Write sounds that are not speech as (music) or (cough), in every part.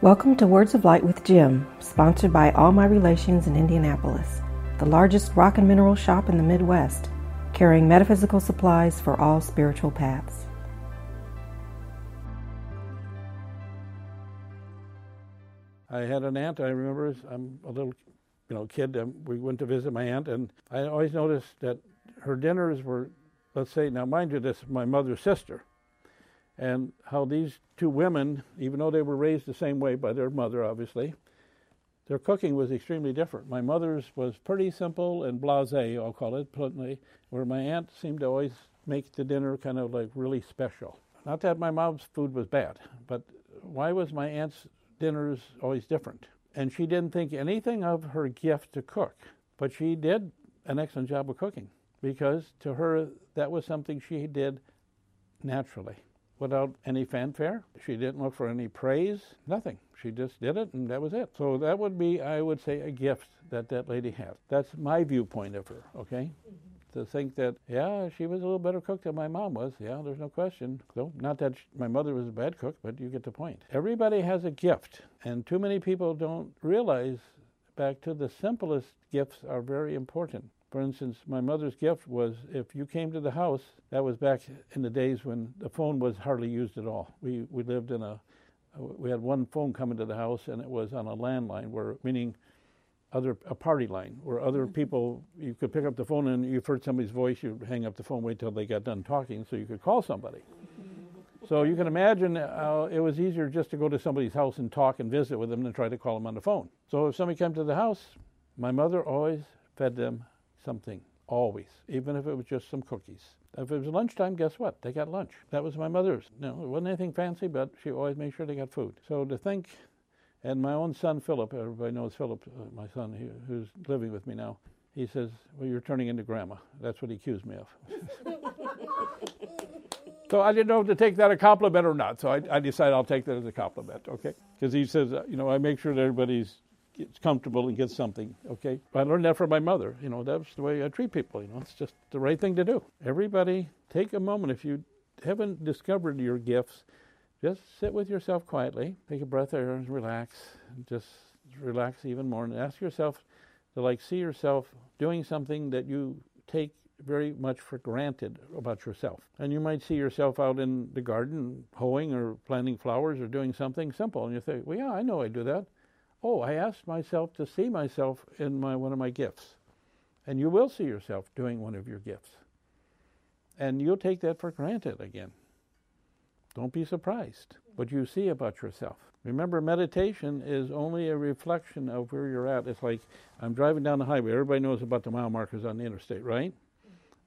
Welcome to Words of Light with Jim, sponsored by All My Relations in Indianapolis, the largest rock and mineral shop in the Midwest, carrying metaphysical supplies for all spiritual paths. I had an aunt. I remember I'm a little, you know, kid. We went to visit my aunt, and I always noticed that her dinners were, let's say, now mind you, this is my mother's sister, and how these two women, even though they were raised the same way by their mother, obviously, their cooking was extremely different. My mother's was pretty simple and blasé, I'll call it, bluntly, where my aunt seemed to always make the dinner kind of like really special. Not that my mom's food was bad, but why was my aunt's dinners always different? And she didn't think anything of her gift to cook, but she did an excellent job of cooking because to her that was something she did naturally without any fanfare. She didn't look for any praise, nothing. She just did it and that was it. So that would be, I would say, a gift that that lady had. That's my viewpoint of her, okay? Mm-hmm. To think that, yeah, she was a little better cook than my mom was. Yeah, there's no question. So, not that she, my mother was a bad cook, but you get the point. Everybody has a gift, and too many people don't realize back to the simplest gifts are very important. For instance, my mother's gift was if you came to the house, that was back in the days when the phone was hardly used at all. We, we lived in a, we had one phone coming to the house and it was on a landline, where, meaning other, a party line, where other mm-hmm. people, you could pick up the phone and you've heard somebody's voice, you'd hang up the phone, wait till they got done talking so you could call somebody. So you can imagine uh, it was easier just to go to somebody's house and talk and visit with them than try to call them on the phone. So if somebody came to the house, my mother always fed them something, always, even if it was just some cookies. If it was lunchtime, guess what? They got lunch. That was my mother's. No, it wasn't anything fancy, but she always made sure they got food. So to think, and my own son Philip, everybody knows Philip, uh, my son who's living with me now, he says, Well, you're turning into grandma. That's what he accused me of. (laughs) so I didn't know if to take that a compliment or not. So I, I decided I'll take that as a compliment, okay? Because he says, uh, you know, I make sure that everybody's gets comfortable and gets something. Okay, I learned that from my mother. You know, that's the way I treat people. You know, it's just the right thing to do. Everybody, take a moment if you haven't discovered your gifts. Just sit with yourself quietly, take a breath air, and relax. Just relax even more, and ask yourself to like see yourself doing something that you take very much for granted about yourself. And you might see yourself out in the garden hoeing or planting flowers or doing something simple, and you think, well, yeah, I know I do that oh, I asked myself to see myself in my, one of my gifts. And you will see yourself doing one of your gifts. And you'll take that for granted again. Don't be surprised what you see about yourself. Remember, meditation is only a reflection of where you're at. It's like I'm driving down the highway. Everybody knows about the mile markers on the interstate, right?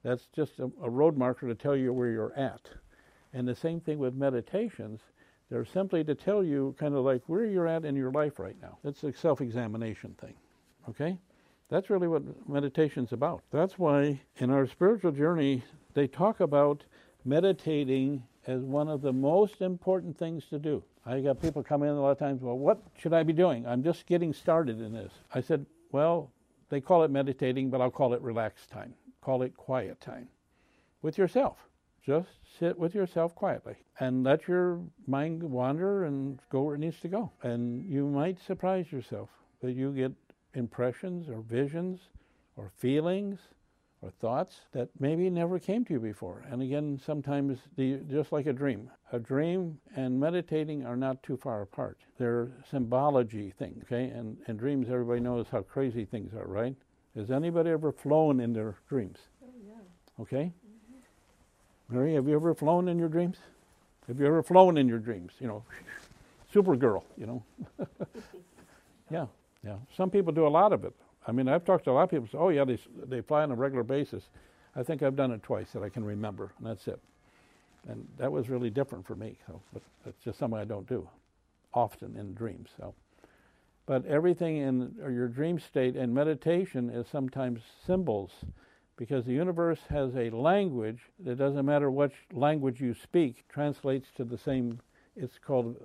That's just a, a road marker to tell you where you're at. And the same thing with meditations they're simply to tell you kind of like where you're at in your life right now. It's a self examination thing. Okay? That's really what meditation's about. That's why in our spiritual journey, they talk about meditating as one of the most important things to do. I got people come in a lot of times, well, what should I be doing? I'm just getting started in this. I said, well, they call it meditating, but I'll call it relaxed time. Call it quiet time with yourself. Just sit with yourself quietly and let your mind wander and go where it needs to go. And you might surprise yourself that you get impressions or visions or feelings or thoughts that maybe never came to you before. And again, sometimes the, just like a dream, a dream and meditating are not too far apart. They're symbology things, okay? And, and dreams, everybody knows how crazy things are, right? Has anybody ever flown in their dreams? Oh, yeah. Okay? Mary, have you ever flown in your dreams? Have you ever flown in your dreams? You know, (laughs) Supergirl, you know. (laughs) yeah, yeah. Some people do a lot of it. I mean, I've talked to a lot of people. Oh, yeah, they they fly on a regular basis. I think I've done it twice that I can remember, and that's it. And that was really different for me. So, but it's just something I don't do often in dreams. So, but everything in your dream state and meditation is sometimes symbols because the universe has a language that doesn't matter which language you speak translates to the same it's called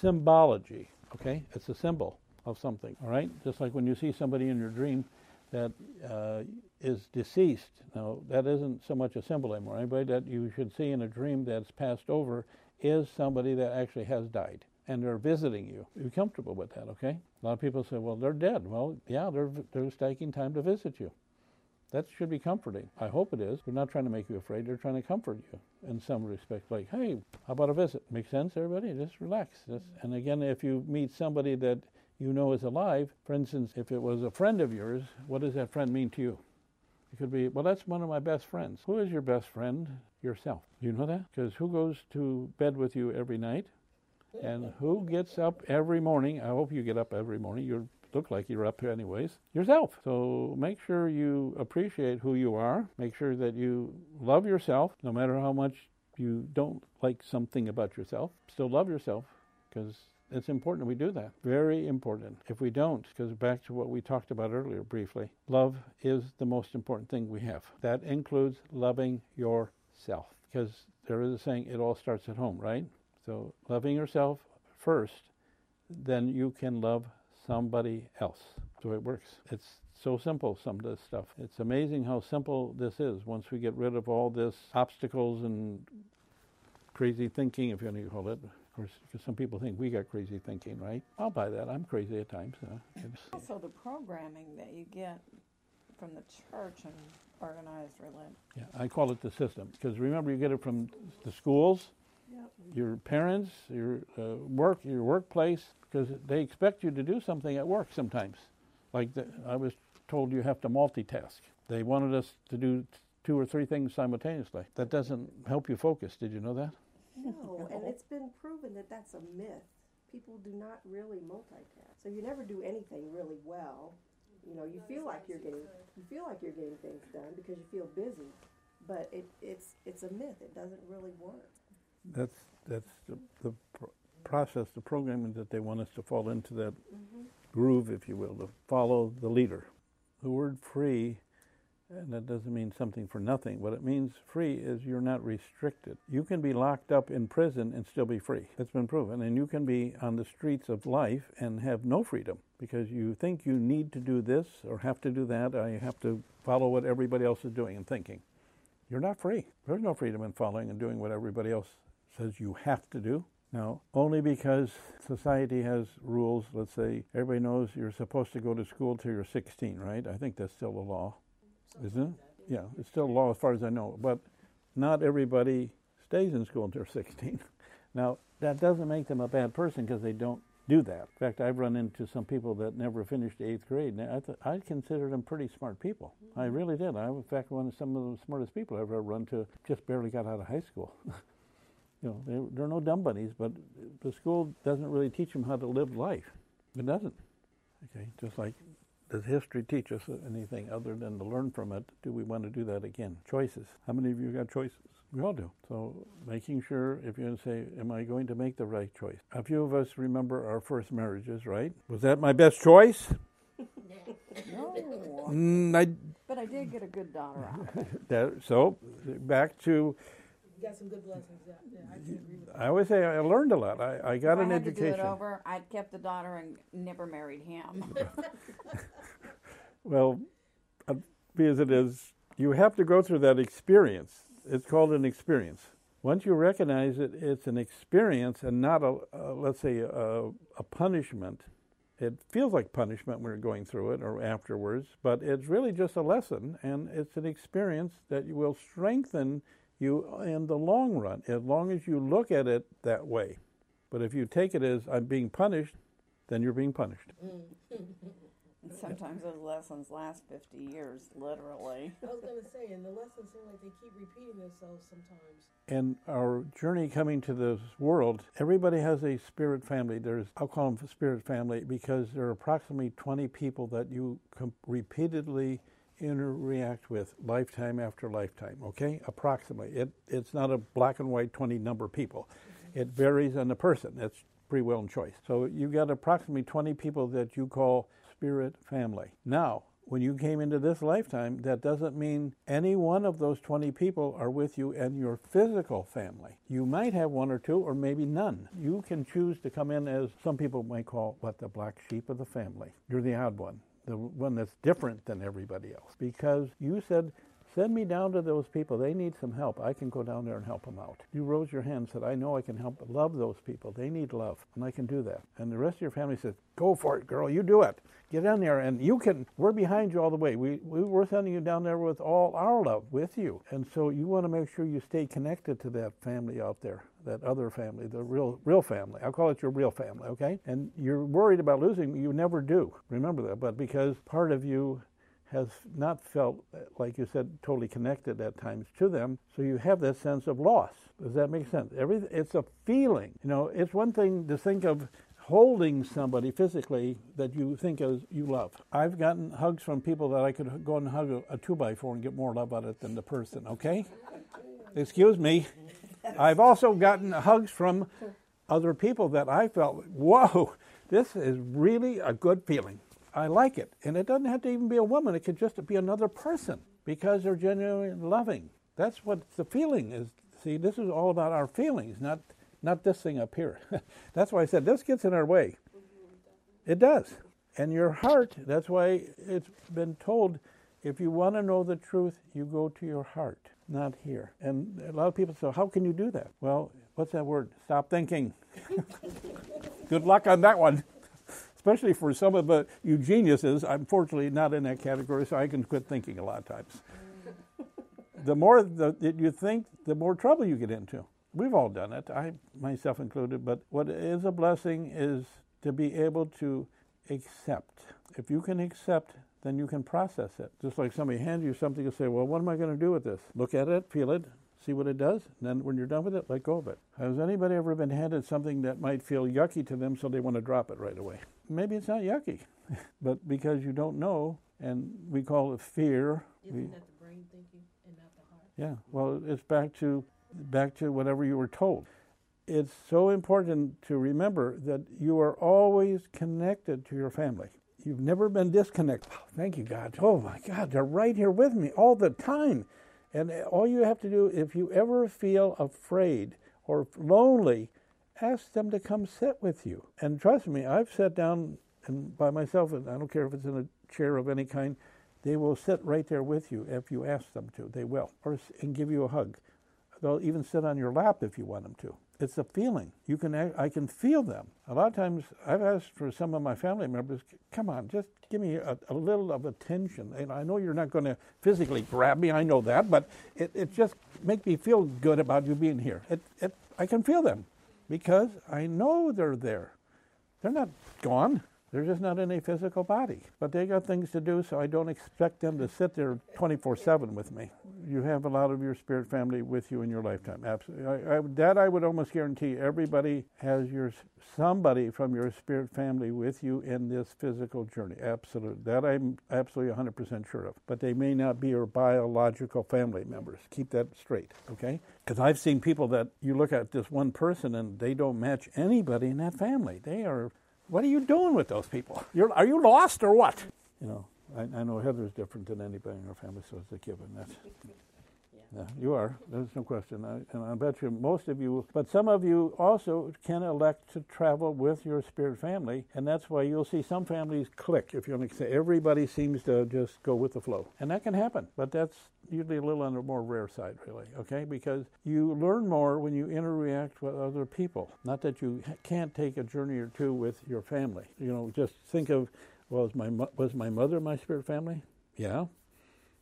symbology okay it's a symbol of something all right just like when you see somebody in your dream that uh, is deceased now that isn't so much a symbol anymore anybody that you should see in a dream that's passed over is somebody that actually has died and they're visiting you. Be comfortable with that, okay? A lot of people say, well, they're dead. Well, yeah, they're, they're taking time to visit you. That should be comforting. I hope it is. They're not trying to make you afraid. They're trying to comfort you in some respect. Like, hey, how about a visit? Makes sense, everybody? Just relax. Just, and again, if you meet somebody that you know is alive, for instance, if it was a friend of yours, what does that friend mean to you? It could be, well, that's one of my best friends. Who is your best friend? Yourself. You know that? Because who goes to bed with you every night? And who gets up every morning? I hope you get up every morning. You look like you're up here anyways. Yourself. So make sure you appreciate who you are. Make sure that you love yourself, no matter how much you don't like something about yourself. Still love yourself because it's important we do that. Very important. If we don't, because back to what we talked about earlier briefly, love is the most important thing we have. That includes loving yourself. Because there is a saying, it all starts at home, right? So loving yourself first, then you can love somebody else. So it works. It's so simple, some of this stuff. It's amazing how simple this is once we get rid of all this obstacles and crazy thinking, if you want to call it. Of course, because some people think we got crazy thinking, right? I'll buy that. I'm crazy at times. Uh, also, the programming that you get from the church and organized religion. Yeah, I call it the system because remember, you get it from the schools. Your parents, your uh, work, your workplace, because they expect you to do something at work sometimes. Like the, I was told, you have to multitask. They wanted us to do two or three things simultaneously. That doesn't help you focus. Did you know that? No, (laughs) and it's been proven that that's a myth. People do not really multitask. So you never do anything really well. You know, you feel like you're getting you feel like you're getting things done because you feel busy, but it, it's it's a myth. It doesn't really work. That's that's the, the process, the programming that they want us to fall into that mm-hmm. groove, if you will, to follow the leader. The word free and that doesn't mean something for nothing. What it means free is you're not restricted. You can be locked up in prison and still be free. That's been proven. And you can be on the streets of life and have no freedom because you think you need to do this or have to do that or you have to follow what everybody else is doing and thinking. You're not free. There's no freedom in following and doing what everybody else says you have to do. Now, only because society has rules, let's say everybody knows you're supposed to go to school till you're 16, right? I think that's still the law isn't it? Yeah, it's still a law as far as I know. But not everybody stays in school until 16. (laughs) now, that doesn't make them a bad person because they don't do that. In fact, I've run into some people that never finished eighth grade. And I, th- I consider them pretty smart people. I mm-hmm. really did. I, in fact, one of some of the smartest people I've ever run to just barely got out of high school. (laughs) you know, they're, they're no dumb bunnies, but the school doesn't really teach them how to live life. It doesn't. Okay, just like does history teach us anything other than to learn from it? Do we want to do that again? Choices. How many of you got choices? We all do. So making sure if you're going to say, am I going to make the right choice? A few of us remember our first marriages, right? Was that my best choice? (laughs) no. Mm, I, but I did get a good daughter out (laughs) that, so back to you got some good lessons. Yeah, yeah I agree with that. I always say I learned a lot. I, I got if an I had education. To do it over, I'd kept the daughter and never married him. (laughs) well, uh, be as it is, you have to go through that experience. It's called an experience. Once you recognize it, it's an experience and not a, uh, let's say, a, a punishment. It feels like punishment when you're going through it or afterwards, but it's really just a lesson, and it's an experience that will strengthen you in the long run, as long as you look at it that way. But if you take it as I'm being punished, then you're being punished. (laughs) and sometimes those lessons last 50 years, literally. I was going to say, and the lessons seem like they keep repeating themselves sometimes. In our journey coming to this world, everybody has a spirit family. There's, I'll call them spirit family because there are approximately 20 people that you repeatedly interact with lifetime after lifetime, okay? Approximately. It, it's not a black and white 20 number people. Mm-hmm. It varies on the person. It's free will and choice. So you've got approximately 20 people that you call spirit family. Now, when you came into this lifetime, that doesn't mean any one of those 20 people are with you and your physical family. You might have one or two, or maybe none. You can choose to come in as some people might call what the black sheep of the family. You're the odd one the one that's different than everybody else because you said Send me down to those people. They need some help. I can go down there and help them out. You rose your hand and said, I know I can help love those people. They need love, and I can do that. And the rest of your family says, Go for it, girl. You do it. Get down there, and you can. We're behind you all the way. We, we we're sending you down there with all our love with you. And so you want to make sure you stay connected to that family out there, that other family, the real real family. I'll call it your real family, okay? And you're worried about losing. You never do. Remember that. But because part of you has not felt, like you said, totally connected at times to them. So you have that sense of loss. Does that make sense? Every, it's a feeling. You know, it's one thing to think of holding somebody physically that you think as you love. I've gotten hugs from people that I could go and hug a, a two by four and get more love out of it than the person. Okay, excuse me. I've also gotten hugs from other people that I felt, whoa, this is really a good feeling. I like it. And it doesn't have to even be a woman, it could just be another person because they're genuinely loving. That's what the feeling is. See, this is all about our feelings, not not this thing up here. (laughs) that's why I said this gets in our way. It does. And your heart, that's why it's been told if you want to know the truth, you go to your heart, not here. And a lot of people say, How can you do that? Well, what's that word? Stop thinking. (laughs) Good luck on that one especially for some of the, you geniuses. I'm fortunately not in that category, so I can quit thinking a lot of times. the more that you think, the more trouble you get into. We've all done it, I myself included. But what is a blessing is to be able to accept. If you can accept, then you can process it. Just like somebody hands you something, you say, "Well, what am I going to do with this?" Look at it, feel it, see what it does, and then when you're done with it, let go of it. Has anybody ever been handed something that might feel yucky to them so they want to drop it right away? Maybe it's not yucky, (laughs) but because you don't know, and we call it fear. Isn't we, that the brain thinking and not the heart? yeah, well, it's back to back to whatever you were told. It's so important to remember that you are always connected to your family. You've never been disconnected. Oh, thank you, God. Oh my God, they're right here with me all the time. And all you have to do, if you ever feel afraid or lonely, ask them to come sit with you. And trust me, I've sat down and by myself, and I don't care if it's in a chair of any kind, they will sit right there with you if you ask them to. They will, or and give you a hug. They'll even sit on your lap if you want them to. It's a feeling. You can I can feel them. A lot of times I've asked for some of my family members, come on, just give me a, a little of attention. And I know you're not going to physically grab me, I know that, but it, it just make me feel good about you being here. It, it, I can feel them because I know they're there. They're not gone. They're just not in a physical body. But they got things to do, so I don't expect them to sit there 24 7 with me. You have a lot of your spirit family with you in your lifetime. Absolutely. I, I, that I would almost guarantee everybody has your somebody from your spirit family with you in this physical journey. Absolutely. That I'm absolutely 100% sure of. But they may not be your biological family members. Keep that straight, okay? Because I've seen people that you look at this one person and they don't match anybody in that family. They are what are you doing with those people? You're, are you lost or what? You know, I, I know Heather's different than anybody in our family, so it's a given. That's, yeah, you are. There's no question. I, and I bet you most of you, but some of you also can elect to travel with your spirit family, and that's why you'll see some families click. If you want to say everybody seems to just go with the flow, and that can happen. But that's usually a little on the more rare side, really, okay? Because you learn more when you interact with other people. Not that you can't take a journey or two with your family. You know, just think of, well, was my, was my mother my spirit family? Yeah.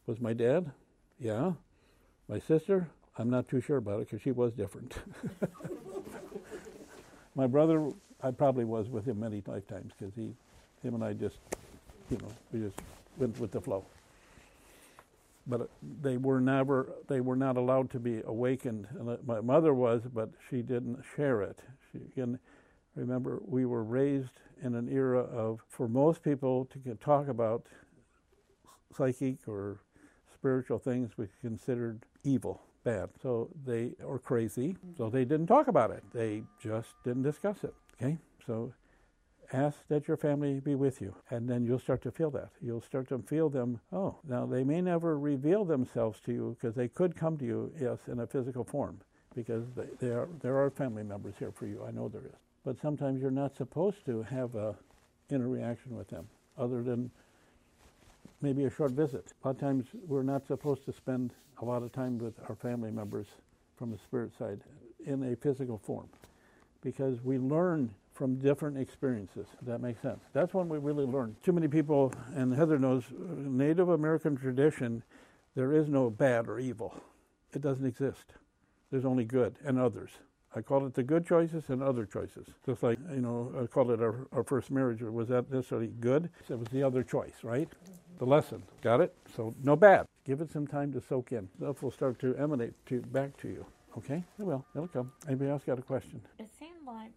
Was my dad? Yeah. My sister? I'm not too sure about it because she was different. (laughs) my brother, I probably was with him many lifetimes because he, him and I just, you know, we just went with the flow but they were never they were not allowed to be awakened. Uh, my mother was, but she didn't share it. She, again, remember we were raised in an era of for most people to talk about psychic or spiritual things was considered evil, bad. So they or crazy. So mm-hmm. they didn't talk about it. They just didn't discuss it. Okay, so ask that your family be with you and then you'll start to feel that you'll start to feel them oh now they may never reveal themselves to you because they could come to you yes in a physical form because they, they are, there are family members here for you i know there is but sometimes you're not supposed to have a interaction with them other than maybe a short visit. A lot of times we're not supposed to spend a lot of time with our family members from the spirit side in a physical form because we learn from different experiences. That makes sense? That's when we really learn. Too many people, and Heather knows, Native American tradition, there is no bad or evil. It doesn't exist. There's only good and others. I call it the good choices and other choices. Just like, you know, I called it our, our first marriage. Was that necessarily good? It was the other choice, right? The lesson. Got it? So no bad. Give it some time to soak in. Stuff will start to emanate to, back to you. Okay? It will. It'll come. Anybody else got a question? It seemed like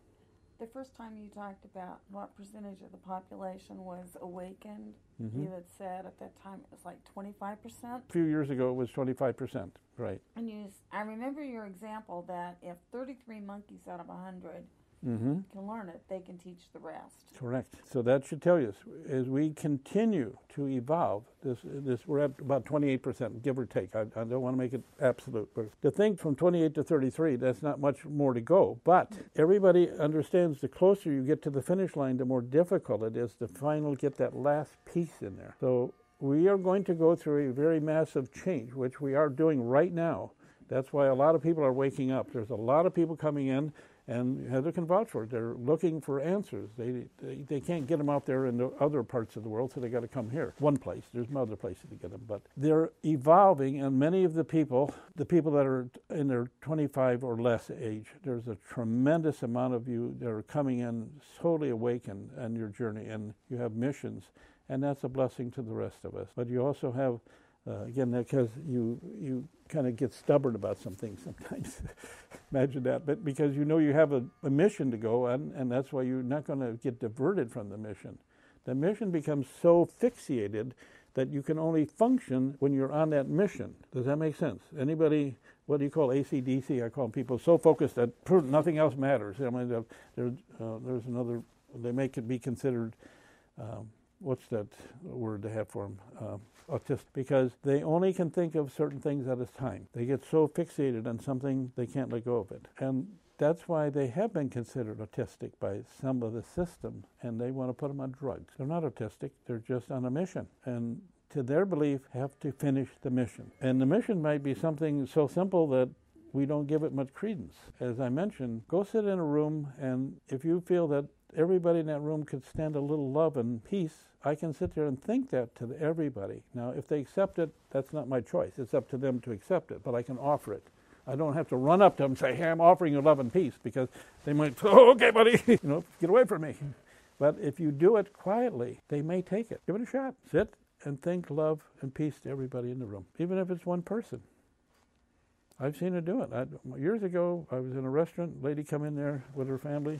the first time you talked about what percentage of the population was awakened, Mhm. you had said at that time it was like 25%. A few years ago, it was 25%. Right. And you, I remember your example that if 33 monkeys out of 100 Mm-hmm. can learn it, they can teach the rest. Correct. So that should tell you, as we continue to evolve, this, this we're at about 28%, give or take. I, I don't want to make it absolute, but to think from 28 to 33, that's not much more to go. But everybody understands the closer you get to the finish line, the more difficult it is to finally get that last piece in there. So we are going to go through a very massive change, which we are doing right now. That's why a lot of people are waking up. There's a lot of people coming in, and Heather can vouch for it. They're looking for answers. They, they, they can't get them out there in the other parts of the world, so they got to come here. One place. There's no other places to get them. But they're evolving, and many of the people, the people that are in their 25 or less age, there's a tremendous amount of you that are coming in totally awakened on your journey, and you have missions, and that's a blessing to the rest of us. But you also have uh, again, because you you kind of get stubborn about some things sometimes. (laughs) Imagine that, but because you know you have a, a mission to go on, and that's why you're not going to get diverted from the mission. The mission becomes so fixated that you can only function when you're on that mission. Does that make sense? Anybody? What do you call ACDC? I call people so focused that nothing else matters. I mean, there, uh, there's another. They make it be considered. Um, what's that word they have for them? Um, autistic, because they only can think of certain things at a time. They get so fixated on something they can't let go of it, and that's why they have been considered autistic by some of the system, and they want to put them on drugs. They're not autistic; they're just on a mission, and to their belief, have to finish the mission. And the mission might be something so simple that we don't give it much credence. As I mentioned, go sit in a room, and if you feel that everybody in that room could stand a little love and peace, I can sit there and think that to everybody. Now, if they accept it, that's not my choice. It's up to them to accept it, but I can offer it. I don't have to run up to them and say, hey, I'm offering you love and peace, because they might, (laughs) oh, okay, buddy, (laughs) you know, get away from me. But if you do it quietly, they may take it. Give it a shot. Sit and think love and peace to everybody in the room, even if it's one person. I've seen her do it. I, years ago, I was in a restaurant. Lady come in there with her family.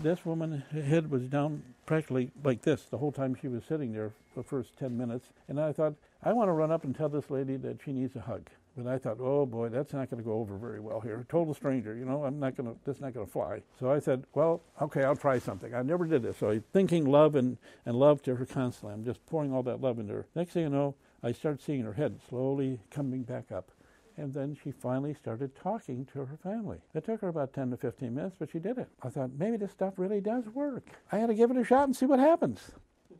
This woman head was down practically like this the whole time she was sitting there for the first ten minutes. And I thought, I want to run up and tell this lady that she needs a hug. But I thought, oh boy, that's not going to go over very well here. Total stranger, you know, I'm not going to, that's not going to fly. So I said, well, okay, I'll try something. I never did this. So I'm thinking love and, and love to her constantly. I'm just pouring all that love into her. Next thing you know, I start seeing her head slowly coming back up. And then she finally started talking to her family. It took her about 10 to 15 minutes, but she did it. I thought, maybe this stuff really does work. I had to give it a shot and see what happens.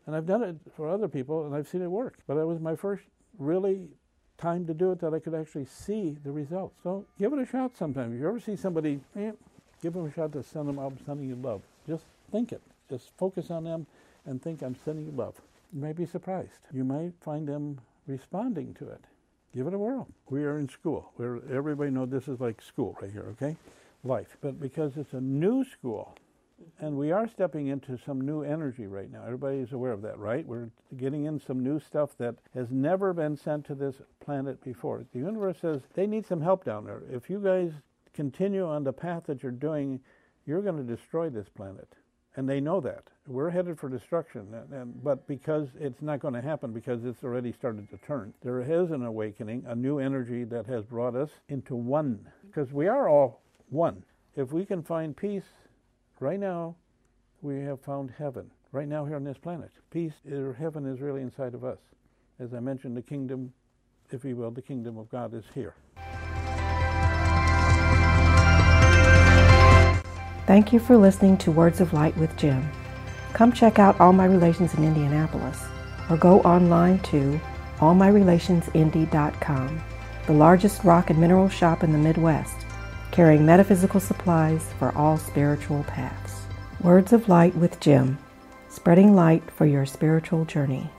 And I've done it for other people, and I've seen it work. But it was my first really time to do it that I could actually see the results. So give it a shot sometime. If you ever see somebody, eh, give them a shot to send them out you love. Just think it. Just focus on them and think I'm sending you love. You may be surprised. You might find them responding to it. Give it a whirl. We are in school. We're, everybody knows this is like school right here, okay? Life. But because it's a new school, and we are stepping into some new energy right now. Everybody is aware of that, right? We're getting in some new stuff that has never been sent to this planet before. The universe says they need some help down there. If you guys continue on the path that you're doing, you're going to destroy this planet. And they know that. We're headed for destruction. And, and, but because it's not going to happen, because it's already started to turn, there is an awakening, a new energy that has brought us into one. Because we are all one. If we can find peace, right now, we have found heaven. Right now, here on this planet. Peace or heaven is really inside of us. As I mentioned, the kingdom, if you will, the kingdom of God is here. Thank you for listening to Words of Light with Jim. Come check out all my relations in Indianapolis or go online to allmyrelationsindy.com, the largest rock and mineral shop in the Midwest, carrying metaphysical supplies for all spiritual paths. Words of Light with Jim, spreading light for your spiritual journey.